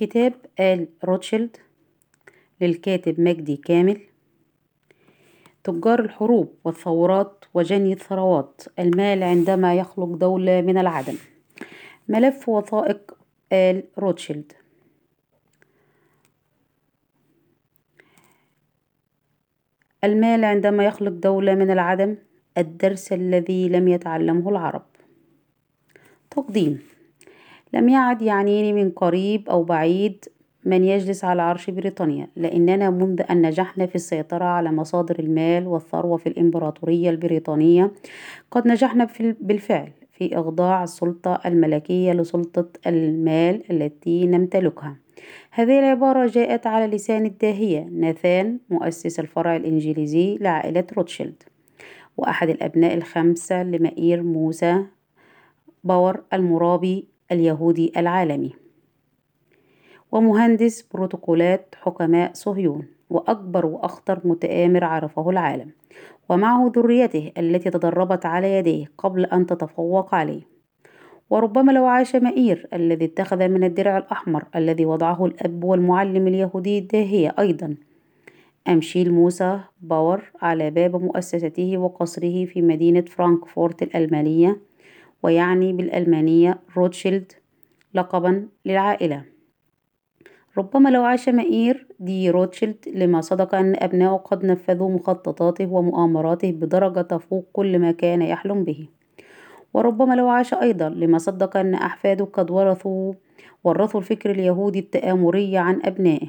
كتاب آل روتشيلد للكاتب مجدي كامل تجار الحروب والثورات وجني الثروات المال عندما يخلق دولة من العدم. ملف وثائق آل روتشيلد. المال عندما يخلق دولة من العدم الدرس الذي لم يتعلمه العرب. تقديم. لم يعد يعنيني من قريب أو بعيد من يجلس على عرش بريطانيا لأننا منذ أن نجحنا في السيطرة على مصادر المال والثروة في الإمبراطورية البريطانية قد نجحنا بالفعل في إخضاع السلطة الملكية لسلطة المال التي نمتلكها هذه العبارة جاءت على لسان الداهية ناثان مؤسس الفرع الإنجليزي لعائلة روتشيلد وأحد الأبناء الخمسة لمئير موسى باور المرابي اليهودي العالمي. ومهندس بروتوكولات حكماء صهيون وأكبر وأخطر متآمر عرفه العالم ومعه ذريته التي تدربت على يديه قبل أن تتفوق عليه. وربما لو عاش مئير الذي اتخذ من الدرع الأحمر الذي وضعه الأب والمعلم اليهودي الداهية أيضا. أمشيل موسى باور على باب مؤسسته وقصره في مدينة فرانكفورت الألمانية ويعني بالألمانية روتشيلد لقبا للعائلة. ربما لو عاش مئير دي روتشيلد لما صدق أن أبناؤه قد نفذوا مخططاته ومؤامراته بدرجة تفوق كل ما كان يحلم به. وربما لو عاش أيضا لما صدق أن أحفاده قد ورثوا ورثوا الفكر اليهودي التآمري عن أبنائه.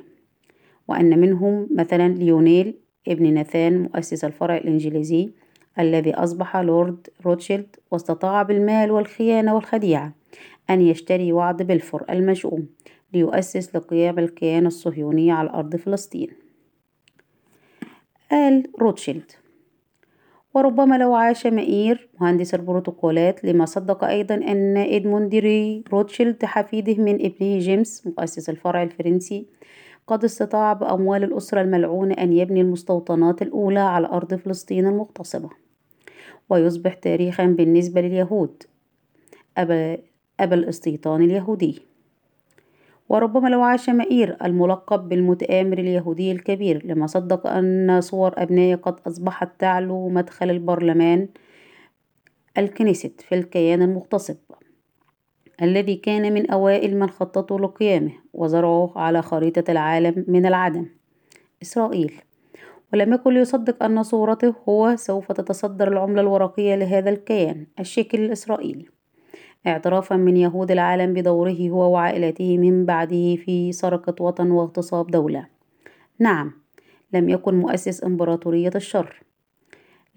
وأن منهم مثلا ليونيل ابن ناثان مؤسس الفرع الإنجليزي الذي أصبح لورد روتشيلد واستطاع بالمال والخيانة والخديعة أن يشتري وعد بلفور المشؤوم ليؤسس لقيام الكيان الصهيوني على أرض فلسطين. آل روتشيلد. وربما لو عاش مئير مهندس البروتوكولات لما صدق أيضا أن إدموندري روتشيلد حفيده من ابنه جيمس مؤسس الفرع الفرنسي قد استطاع بأموال الأسرة الملعونة أن يبني المستوطنات الأولى على أرض فلسطين المغتصبة. ويصبح تاريخا بالنسبة لليهود أبا, أبا الاستيطان اليهودي. وربما لو عاش مئير الملقب بالمتآمر اليهودي الكبير لما صدق أن صور أبنائه قد أصبحت تعلو مدخل البرلمان الكنيست في الكيان المغتصب الذي كان من أوائل من خططوا لقيامه وزرعوه على خريطة العالم من العدم. إسرائيل. ولم يكن ليصدق أن صورته هو سوف تتصدر العملة الورقية لهذا الكيان الشكل الإسرائيلي. اعترافا من يهود العالم بدوره هو وعائلته من بعده في سرقة وطن واغتصاب دولة. نعم لم يكن مؤسس إمبراطورية الشر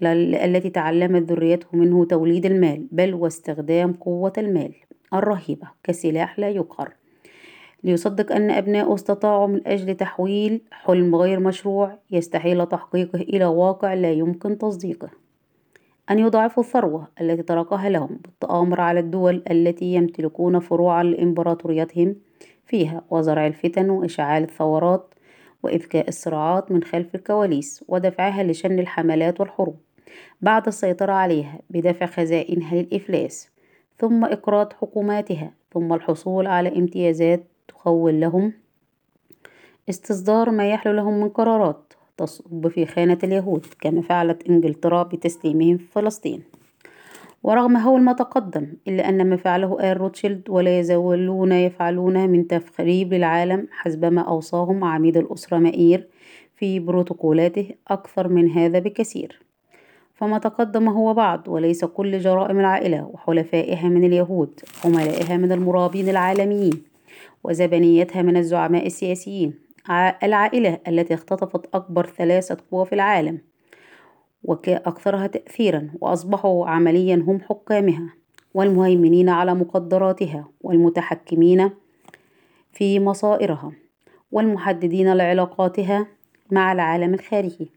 التي تعلمت ذريته منه توليد المال بل واستخدام قوة المال الرهيبة كسلاح لا يقهر. ليصدق أن أبناؤه استطاعوا من أجل تحويل حلم غير مشروع يستحيل تحقيقه إلى واقع لا يمكن تصديقه. أن يضاعفوا الثروة التي تركها لهم بالتآمر على الدول التي يمتلكون فروعا لإمبراطوريتهم فيها وزرع الفتن وإشعال الثورات وإذكاء الصراعات من خلف الكواليس ودفعها لشن الحملات والحروب بعد السيطرة عليها بدفع خزائنها للإفلاس ثم إقراض حكوماتها ثم الحصول على امتيازات تخول لهم استصدار ما يحلو لهم من قرارات تصب في خانة اليهود كما فعلت إنجلترا بتسليمهم فلسطين. ورغم هول ما تقدم إلا أن ما فعله آل روتشيلد ولا يزالون يفعلونه من تخريب للعالم حسبما أوصاهم عميد الأسرة مائير في بروتوكولاته أكثر من هذا بكثير. فما تقدم هو بعض وليس كل جرائم العائلة وحلفائها من اليهود عملائها من المرابين العالميين. وزبنيتها من الزعماء السياسيين العائلة التي اختطفت أكبر ثلاثة قوى في العالم. وأكثرها تأثيرا وأصبحوا عمليا هم حكامها والمهيمنين على مقدراتها والمتحكمين في مصائرها والمحددين لعلاقاتها مع العالم الخارجي.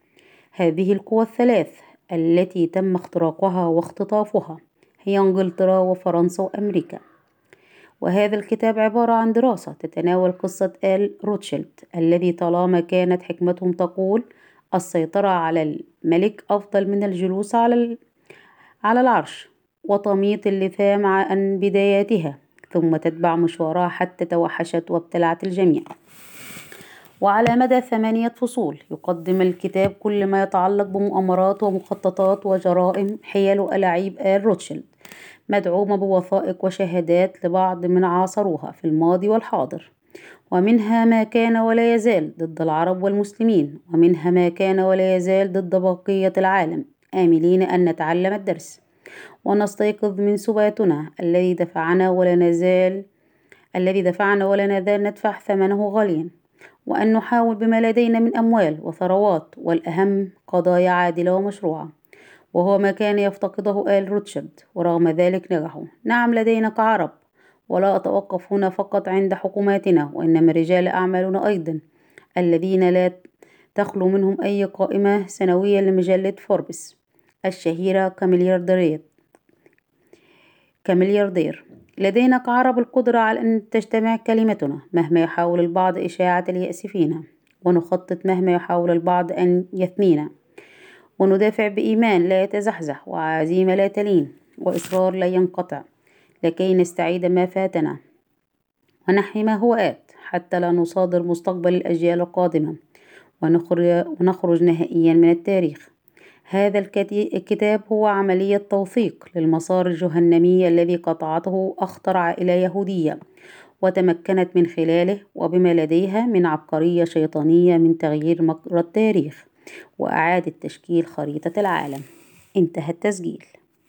هذه القوى الثلاث التي تم اختراقها واختطافها هي إنجلترا وفرنسا وأمريكا. وهذا الكتاب عبارة عن دراسة تتناول قصة آل روتشيلد الذي طالما كانت حكمتهم تقول السيطرة على الملك أفضل من الجلوس على على العرش وتمييط اللثام عن بداياتها ثم تتبع مشوارها حتى توحشت وابتلعت الجميع. وعلى مدى ثمانية فصول يقدم الكتاب كل ما يتعلق بمؤامرات ومخططات وجرائم حيل ألاعيب آل روتشيلد. مدعومة بوثائق وشهادات لبعض من عاصروها في الماضي والحاضر. ومنها ما كان ولا يزال ضد العرب والمسلمين ومنها ما كان ولا يزال ضد بقية العالم آملين أن نتعلم الدرس. ونستيقظ من سباتنا الذي دفعنا ولا نزال الذي دفعنا ولا نزال ندفع ثمنه غاليا. وأن نحاول بما لدينا من أموال وثروات والأهم قضايا عادلة ومشروعة. وهو ما كان يفتقده آل روتشيلد ورغم ذلك نجحوا. نعم لدينا كعرب ولا أتوقف هنا فقط عند حكوماتنا وإنما رجال أعمالنا أيضا الذين لا تخلو منهم أي قائمة سنوية لمجلة فوربس الشهيرة كمليارديرات كملياردير لدينا كعرب القدرة على أن تجتمع كلمتنا مهما يحاول البعض إشاعة اليأس فينا ونخطط مهما يحاول البعض أن يثنينا. وندافع بإيمان لا يتزحزح وعزيمة لا تلين وإصرار لا ينقطع لكي نستعيد ما فاتنا. ونحي ما هو آت حتى لا نصادر مستقبل الأجيال القادمة. ونخرج نهائيا من التاريخ. هذا الكتاب هو عملية توثيق للمسار الجهنمي الذي قطعته أخطر عائلة يهودية وتمكنت من خلاله وبما لديها من عبقرية شيطانية من تغيير مجرى التاريخ. وإعادة تشكيل خريطة العالم. انتهى التسجيل.